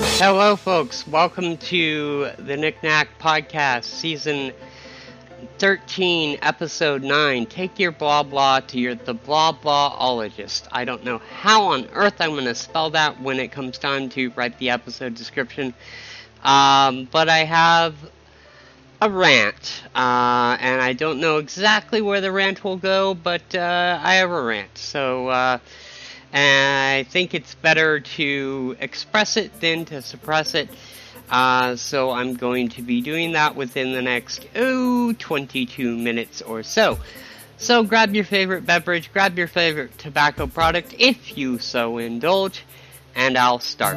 Hello, folks. Welcome to the Knickknack Podcast, Season 13, Episode 9. Take your blah blah to your the blah blahologist. I don't know how on earth I'm going to spell that when it comes time to write the episode description. Um, but I have a rant, uh, and I don't know exactly where the rant will go, but uh, I have a rant. So, uh, and I think it's better to express it than to suppress it. Uh, so I'm going to be doing that within the next, oh, 22 minutes or so. So grab your favorite beverage, grab your favorite tobacco product, if you so indulge, and I'll start.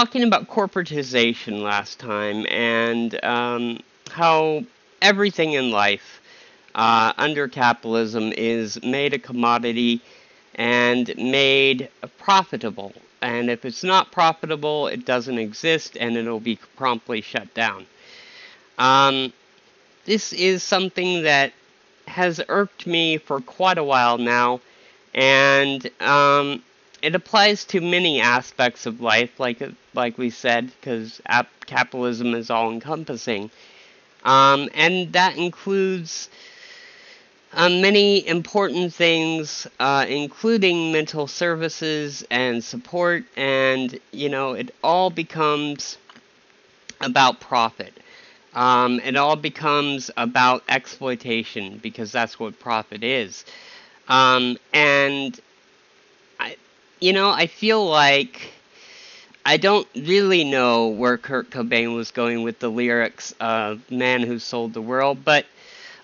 Talking about corporatization last time and um, how everything in life uh, under capitalism is made a commodity and made profitable. And if it's not profitable, it doesn't exist and it'll be promptly shut down. Um, this is something that has irked me for quite a while now, and um, it applies to many aspects of life, like like we said, because capitalism is all encompassing, um, and that includes uh, many important things, uh, including mental services and support, and you know it all becomes about profit. Um, it all becomes about exploitation because that's what profit is. Um, and you know, I feel like I don't really know where Kurt Cobain was going with the lyrics of Man Who Sold the World, but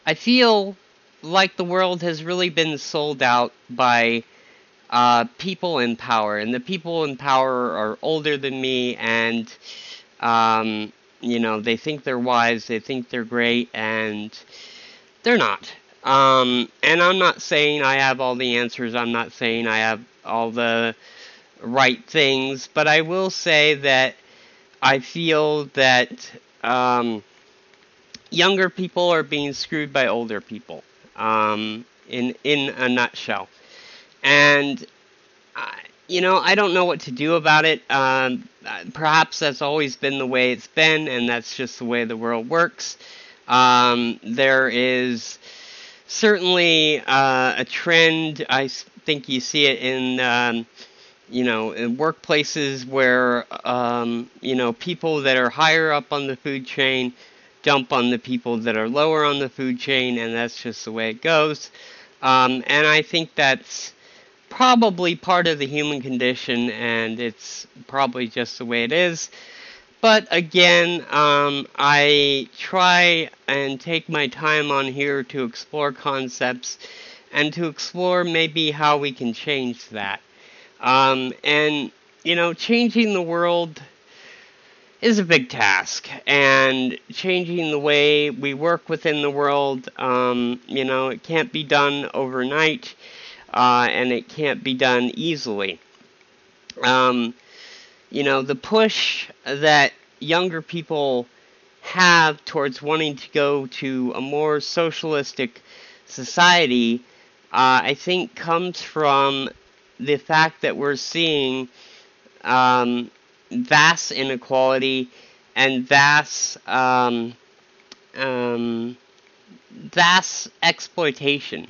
I feel like the world has really been sold out by uh, people in power, and the people in power are older than me, and um, you know they think they're wise, they think they're great, and they're not. Um, and I'm not saying I have all the answers. I'm not saying I have all the right things, but I will say that I feel that um, younger people are being screwed by older people. Um, in in a nutshell, and I, you know I don't know what to do about it. Um, perhaps that's always been the way it's been, and that's just the way the world works. Um, there is certainly uh, a trend. I think you see it in um, you know in workplaces where um, you know people that are higher up on the food chain dump on the people that are lower on the food chain, and that's just the way it goes. Um, and I think that's probably part of the human condition, and it's probably just the way it is. But again, um, I try and take my time on here to explore concepts and to explore maybe how we can change that. Um, and, you know, changing the world is a big task, and changing the way we work within the world, um, you know, it can't be done overnight, uh, and it can't be done easily. Um, you know, the push that younger people have towards wanting to go to a more socialistic society, uh, I think comes from the fact that we're seeing um, vast inequality and vast um, um, vast exploitation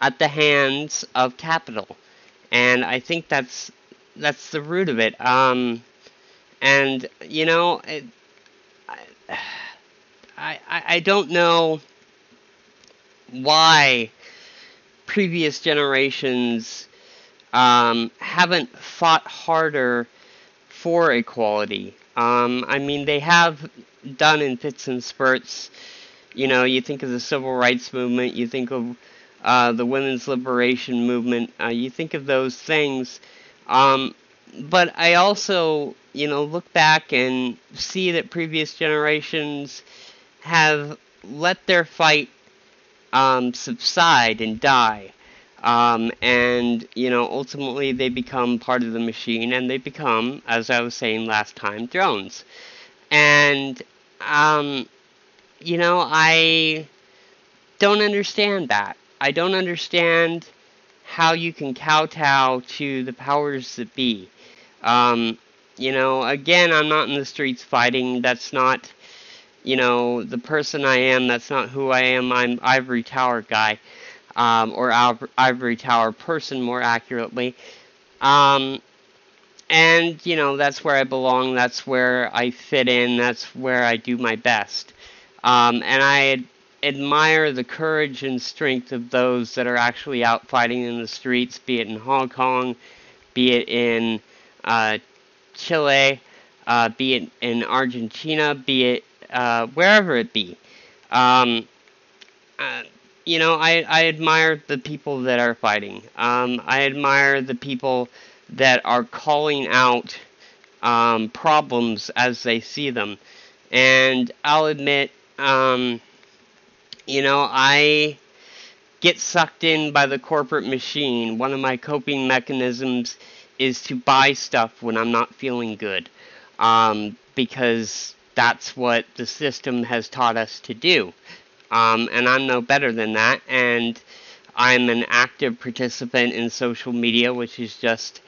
at the hands of capital, and I think that's that's the root of it. Um, and you know, it, I, I I don't know why previous generations um, haven't fought harder for equality. Um, I mean, they have done in fits and spurts. You know, you think of the civil rights movement, you think of uh, the women's liberation movement, uh, you think of those things. Um, but I also, you know, look back and see that previous generations have let their fight um, subside and die. Um, and, you know, ultimately they become part of the machine and they become, as I was saying last time, drones. And, um, you know, I don't understand that. I don't understand how you can kowtow to the powers that be. Um, you know, again, I'm not in the streets fighting. That's not, you know, the person I am. That's not who I am. I'm Ivory Tower guy, um, or Ivory Tower person, more accurately. Um, and you know, that's where I belong. That's where I fit in. That's where I do my best. Um, and I admire the courage and strength of those that are actually out fighting in the streets, be it in Hong Kong, be it in uh, Chile, uh, be it in Argentina, be it uh, wherever it be. Um, uh, you know, I, I admire the people that are fighting. Um, I admire the people that are calling out um, problems as they see them. And I'll admit, um, you know, I get sucked in by the corporate machine. One of my coping mechanisms is to buy stuff when I'm not feeling good, um, because that's what the system has taught us to do. Um, and I'm no better than that. And I'm an active participant in social media, which is just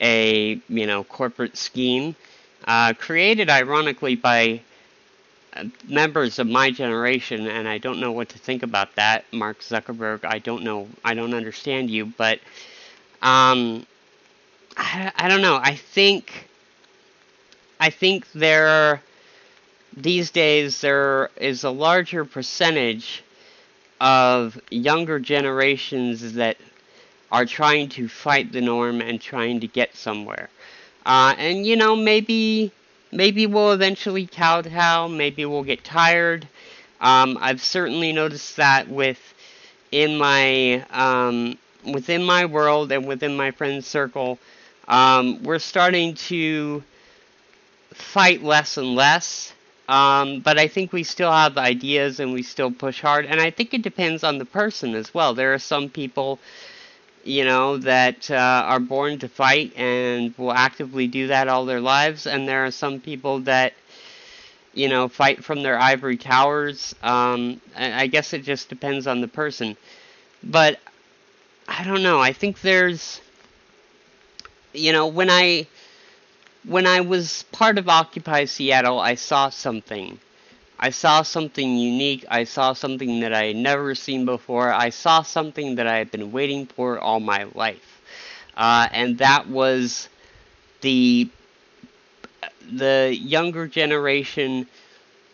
a you know corporate scheme uh, created, ironically, by uh, members of my generation, and I don't know what to think about that. Mark Zuckerberg, I don't know, I don't understand you, but um, I, I don't know. I think I think there these days there is a larger percentage of younger generations that are trying to fight the norm and trying to get somewhere. Uh, and you know, maybe maybe we'll eventually kowtow. Maybe we'll get tired. Um, I've certainly noticed that with in my um, within my world and within my friend circle um, we're starting to fight less and less, um, but I think we still have ideas and we still push hard. And I think it depends on the person as well. There are some people, you know, that uh, are born to fight and will actively do that all their lives, and there are some people that you know, fight from their ivory towers. Um, I guess it just depends on the person. But I don't know. I think there's you know, when I when I was part of Occupy Seattle, I saw something. I saw something unique. I saw something that I had never seen before. I saw something that I had been waiting for all my life. Uh, and that was the the younger generation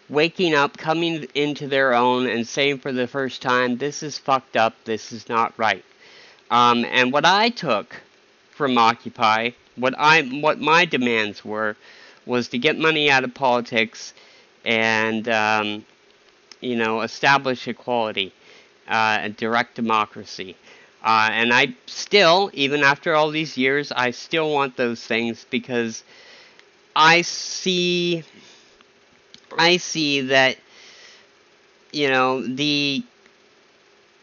waking up, coming into their own, and saying for the first time, "This is fucked up. This is not right." Um, and what I took from Occupy. What I what my demands were was to get money out of politics and um, you know establish equality uh, and direct democracy. Uh, and I still, even after all these years, I still want those things because I see, I see that, you know, the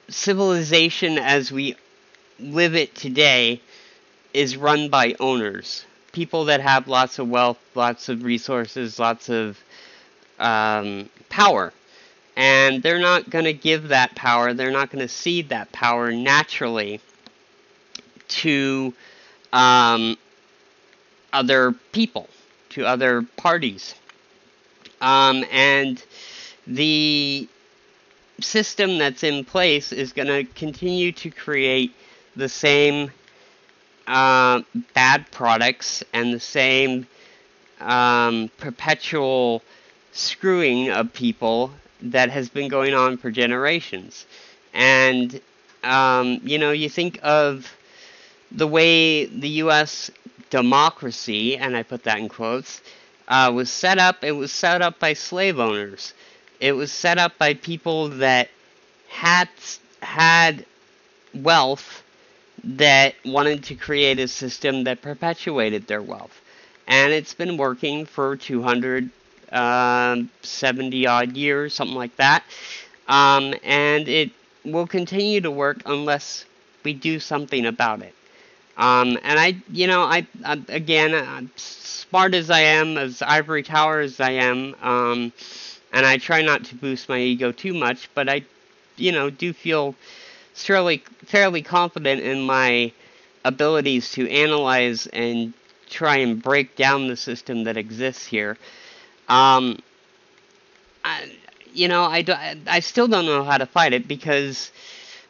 civilization as we live it today is run by owners, people that have lots of wealth, lots of resources, lots of um, power. And they're not going to give that power, they're not going to cede that power naturally to um, other people, to other parties. Um, and the system that's in place is going to continue to create the same uh, bad products and the same um, perpetual screwing of people that has been going on for generations. And, um, you know, you think of the way the U.S. democracy, and I put that in quotes, uh, was set up, it was set up by slave owners. It was set up by people that had had wealth that wanted to create a system that perpetuated their wealth. And it's been working for 270 um, odd years, something like that. Um, and it will continue to work unless we do something about it. Um, and I, you know, I, I again, I'm smart as I am, as ivory tower as I am, um, and I try not to boost my ego too much, but I, you know, do feel fairly fairly confident in my abilities to analyze and try and break down the system that exists here. Um, I, you know, I, do, I still don't know how to fight it because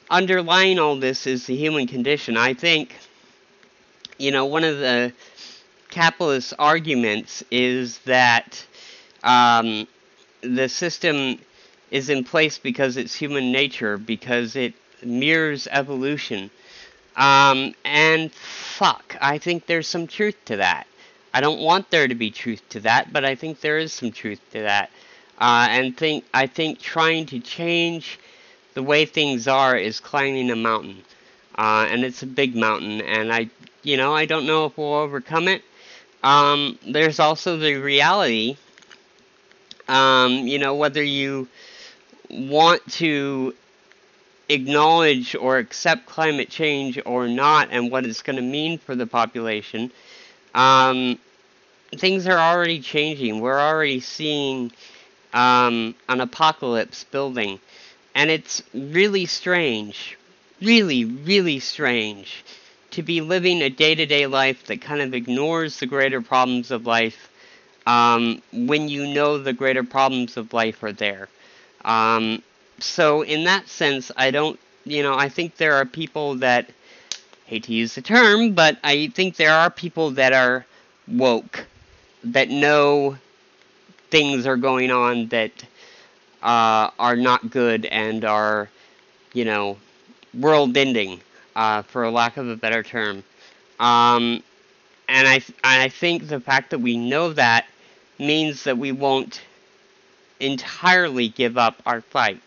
underlying all this is the human condition. I think, you know, one of the capitalist arguments is that um, the system is in place because it's human nature, because it mirrors evolution. Um, and fuck, I think there's some truth to that. I don't want there to be truth to that, but I think there is some truth to that. Uh, and think I think trying to change the way things are is climbing a mountain, uh, and it's a big mountain. And I, you know, I don't know if we'll overcome it. Um, there's also the reality. Um, you know, whether you want to acknowledge or accept climate change or not and what it's going to mean for the population, um, things are already changing. We're already seeing um, an apocalypse building. And it's really strange, really, really strange to be living a day to day life that kind of ignores the greater problems of life um, when you know the greater problems of life are there. Um, so in that sense, I don't, you know, I think there are people that hate to use the term, but I think there are people that are woke that know things are going on that uh, are not good and are, you know, world ending, uh, for lack of a better term. Um, and I, I think the fact that we know that means that we won't entirely give up our fight.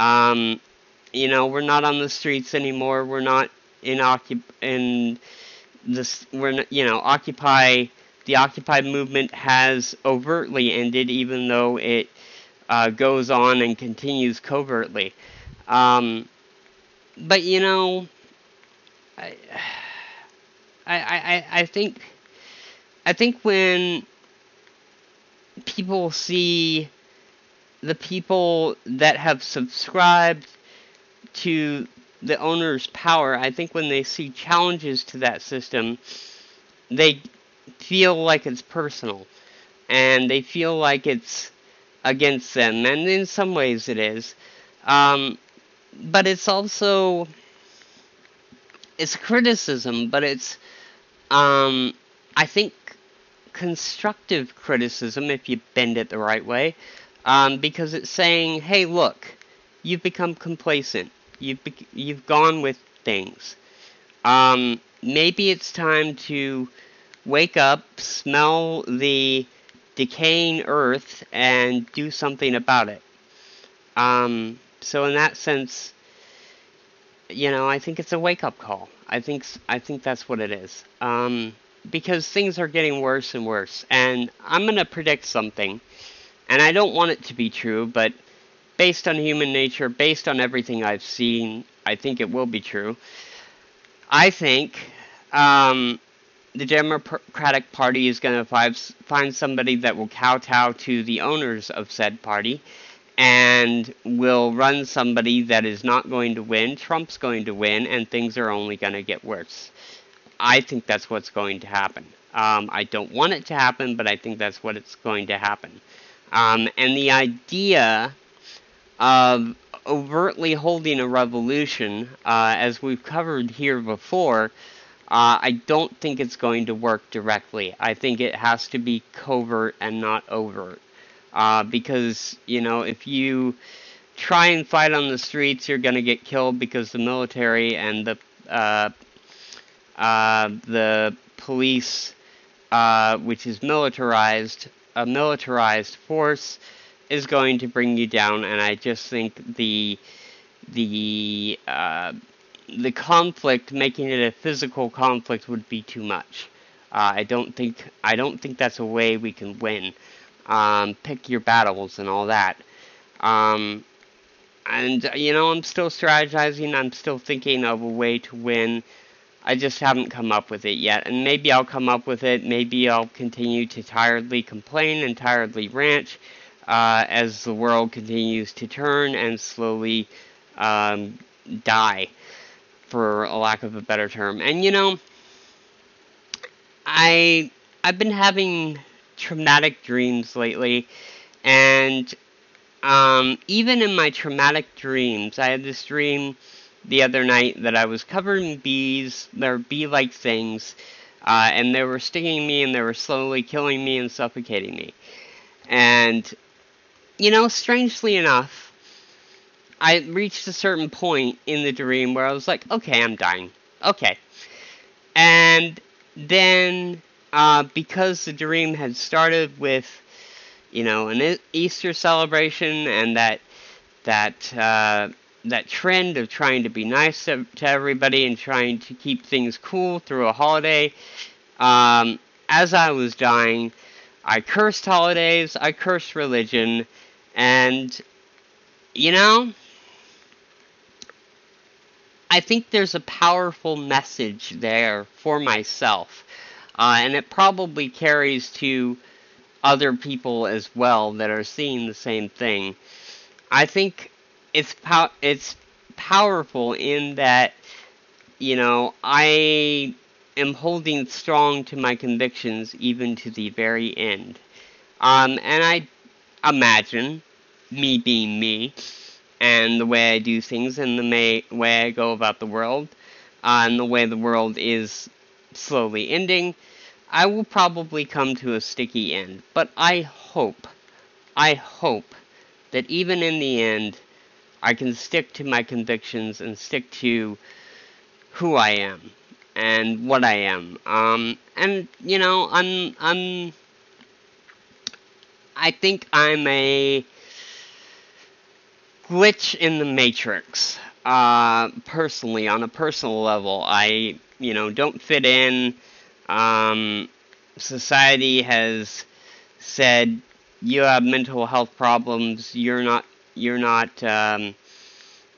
Um, you know, we're not on the streets anymore. We're not in occup in this. We're not, you know, Occupy. The Occupy movement has overtly ended, even though it uh, goes on and continues covertly. Um, but you know, I, I, I, I think, I think when people see the people that have subscribed to the owner's power, I think when they see challenges to that system, they feel like it's personal. And they feel like it's against them. And in some ways it is. Um, but it's also. It's criticism, but it's. Um, I think constructive criticism if you bend it the right way um, because it's saying, "Hey, look, you've become complacent. You've be- you've gone with things. Um, maybe it's time to wake up, smell the decaying earth, and do something about it." Um, so, in that sense, you know, I think it's a wake up call. I think I think that's what it is. Um, because things are getting worse and worse, and I'm gonna predict something and I don't want it to be true, but based on human nature, based on everything I've seen, I think it will be true. I think um, the Democratic Party is going to find somebody that will kowtow to the owners of said party and will run somebody that is not going to win. Trump's going to win, and things are only going to get worse. I think that's what's going to happen. Um, I don't want it to happen, but I think that's what it's going to happen. Um, and the idea of overtly holding a revolution, uh, as we've covered here before, uh, I don't think it's going to work directly. I think it has to be covert and not overt. Uh, because, you know, if you try and fight on the streets, you're going to get killed because the military and the uh, uh, the police, uh, which is militarized, a militarized force is going to bring you down, and I just think the the uh, the conflict, making it a physical conflict, would be too much. Uh, I don't think I don't think that's a way we can win. Um, pick your battles and all that. Um, and you know, I'm still strategizing. I'm still thinking of a way to win. I just haven't come up with it yet, and maybe I'll come up with it. Maybe I'll continue to tiredly complain and tiredly rant uh, as the world continues to turn and slowly um, die, for a lack of a better term. And you know, I I've been having traumatic dreams lately, and um, even in my traumatic dreams, I had this dream the other night that I was covered in bees. They're bee-like things, uh, and they were stinging me, and they were slowly killing me and suffocating me. And you know, strangely enough, I reached a certain point in the dream where I was like, okay, I'm dying. Okay. And then, uh, because the dream had started with, you know, an Easter celebration and that, that, uh, that trend of trying to be nice to, to, everybody and trying to keep things cool through a holiday, um, as I was dying, I cursed holidays, I cursed religion, and, you know, I think there's a powerful message there for myself. Uh, and it probably carries to other people as well that are seeing the same thing. I think it's pow- it's powerful in that you know I am holding strong to my convictions even to the very end. Um, and I imagine me being me and the way I do things and the may, way I go about the world uh, and the way the world is slowly ending, I will probably come to a sticky end. But I hope, I hope that even in the end, I can stick to my convictions and stick to who I am and what I am. Um, and you know, I'm I'm I think I'm a glitch in the matrix. Uh, personally, on a personal level, I you know don't fit in. Um, society has said you have mental health problems. You're not. You're not. Um,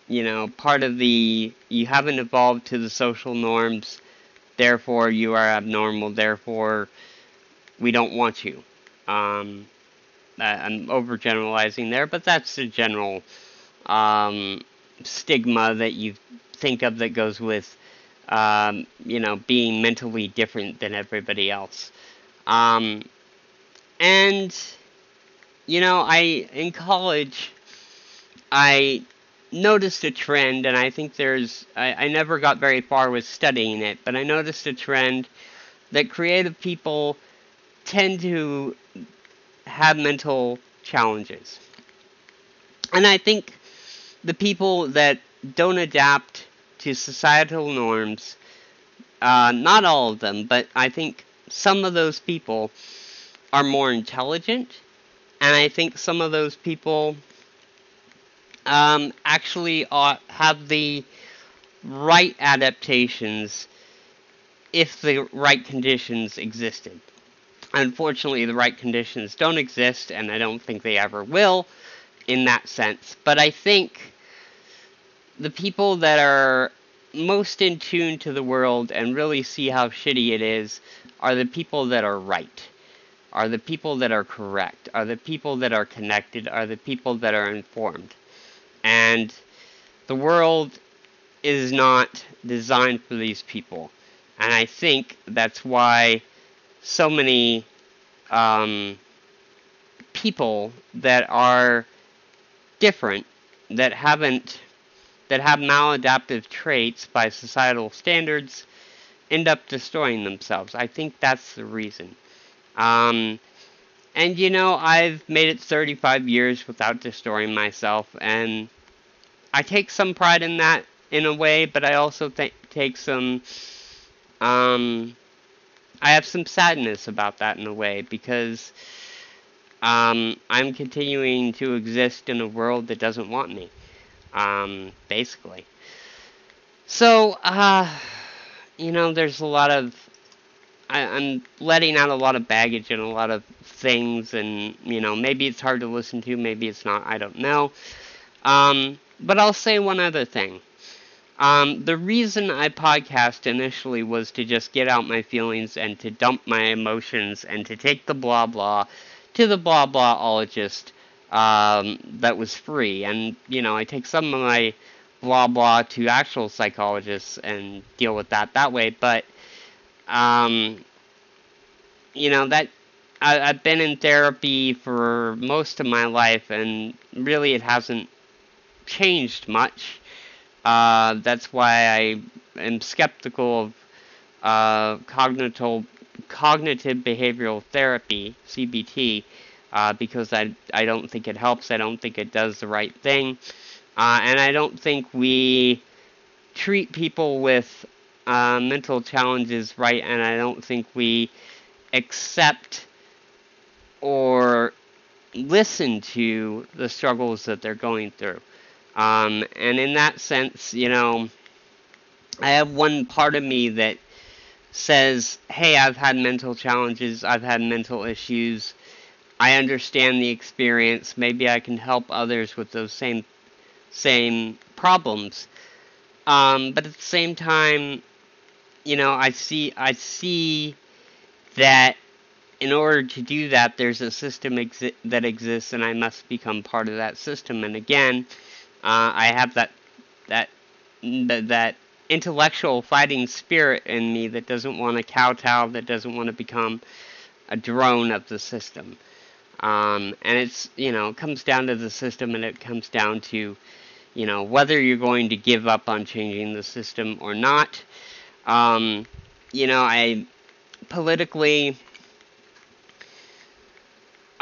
you know, part of the. You haven't evolved to the social norms. Therefore, you are abnormal. Therefore, we don't want you. Um, I'm overgeneralizing there, but that's the general um, stigma that you think of that goes with, um, you know, being mentally different than everybody else. Um, and, you know, I, in college, I noticed a trend, and I think there's, I, I never got very far with studying it, but I noticed a trend that creative people tend to have mental challenges. And I think the people that don't adapt to societal norms, uh, not all of them, but I think some of those people are more intelligent, and I think some of those people um, actually are, have the right adaptations if the right conditions existed. Unfortunately, the right conditions don't exist, and I don't think they ever will in that sense. But I think the people that are most in tune to the world and really see how shitty it is are the people that are right, are the people that are correct, are the people that are connected, are the people that are informed. And the world is not designed for these people. And I think that's why so many um, people that are different, that haven't, that have maladaptive traits by societal standards, end up destroying themselves. I think that's the reason. Um, and you know, I've made it 35 years without destroying myself, and I take some pride in that in a way, but I also th- take some um, I have some sadness about that in a way because um, I'm continuing to exist in a world that doesn't want me, um, basically. So, uh, you know, there's a lot of. I, I'm letting out a lot of baggage and a lot of things, and, you know, maybe it's hard to listen to, maybe it's not, I don't know. Um, but I'll say one other thing. Um, the reason I podcast initially was to just get out my feelings and to dump my emotions and to take the blah blah to the blah blahologist um, that was free. And, you know, I take some of my blah blah to actual psychologists and deal with that that way. But, um, you know, that I, I've been in therapy for most of my life, and really it hasn't changed much. Uh, that's why I am skeptical of uh, cognitive cognitive behavioral therapy (CBT) uh, because I I don't think it helps. I don't think it does the right thing, uh, and I don't think we treat people with uh, mental challenges right, and I don't think we accept or listen to the struggles that they're going through. Um, and in that sense, you know, I have one part of me that says, hey, I've had mental challenges, I've had mental issues, I understand the experience, maybe I can help others with those same same problems. Um, but at the same time, you know, I see I see that in order to do that, there's a system exi- that exists, and I must become part of that system. And again, uh, I have that that that intellectual fighting spirit in me that doesn't want to kowtow, that doesn't want to become a drone of the system. Um, and it's you know it comes down to the system, and it comes down to you know whether you're going to give up on changing the system or not. Um, you know, I politically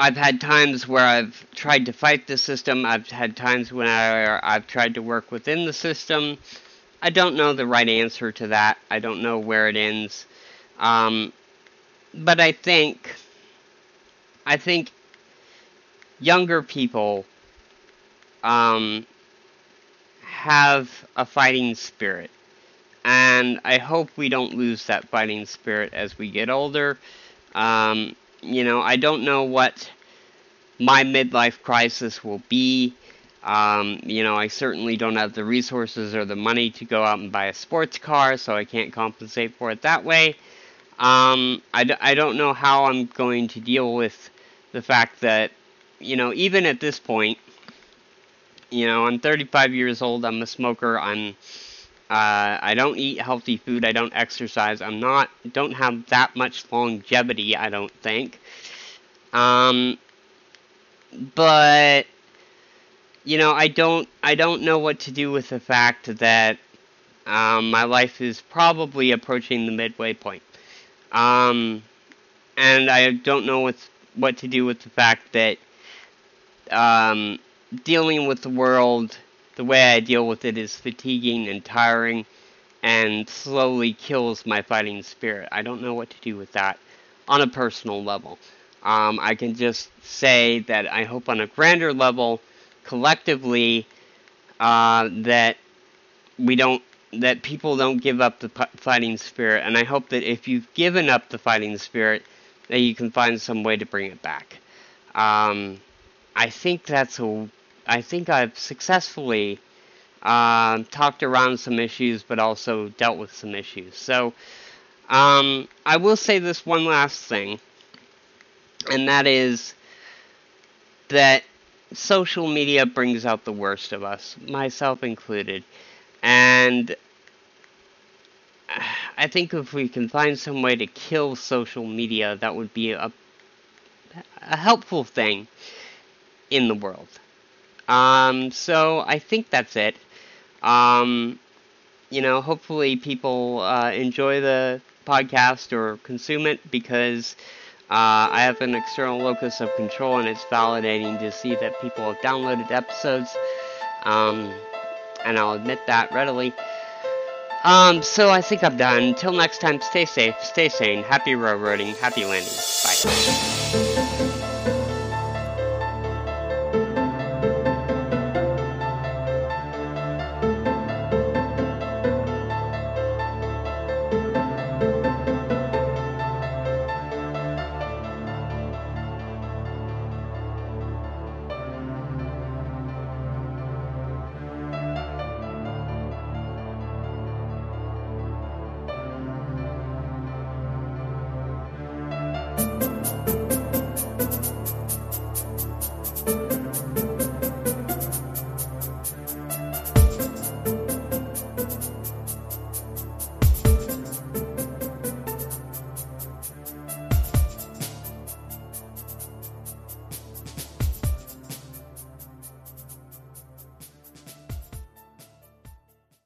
I've had times where I've tried to fight the system. I've had times when I, I've tried to work within the system. I don't know the right answer to that. I don't know where it ends. Um, but I think, I think younger people um, have a fighting spirit. And I hope we don't lose that fighting spirit as we get older. Um, you know, I don't know what my midlife crisis will be. Um, you know, I certainly don't have the resources or the money to go out and buy a sports car, so I can't compensate for it that way. Um, I d- I don't know how I'm going to deal with the fact that, you know, even at this point, you know, I'm 35 years old, I'm a smoker, I'm uh, I don't eat healthy food. I don't exercise. I'm not don't have that much longevity. I don't think. Um, but you know, I don't I don't know what to do with the fact that um, my life is probably approaching the midway point. Um, and I don't know what what to do with the fact that um, dealing with the world the way I deal with it is fatiguing and tiring and slowly kills my fighting spirit. I don't know what to do with that on a personal level. Um, I can just say that I hope on a grander level, collectively, uh, that we don't, that people don't give up the fighting spirit. And I hope that if you've given up the fighting spirit, that you can find some way to bring it back. Um, I think that's a I think I've successfully uh, talked around some issues, but also dealt with some issues. So, um, I will say this one last thing, and that is that social media brings out the worst of us, myself included. And I think if we can find some way to kill social media, that would be a, a helpful thing in the world. Um, so I think that's it. Um, you know, hopefully people uh, enjoy the podcast or consume it because uh, I have an external locus of control and it's validating to see that people have downloaded episodes. Um, and I'll admit that readily. Um, so I think I'm done. Until next time, stay safe, stay sane, happy railroading, happy landing. Bye.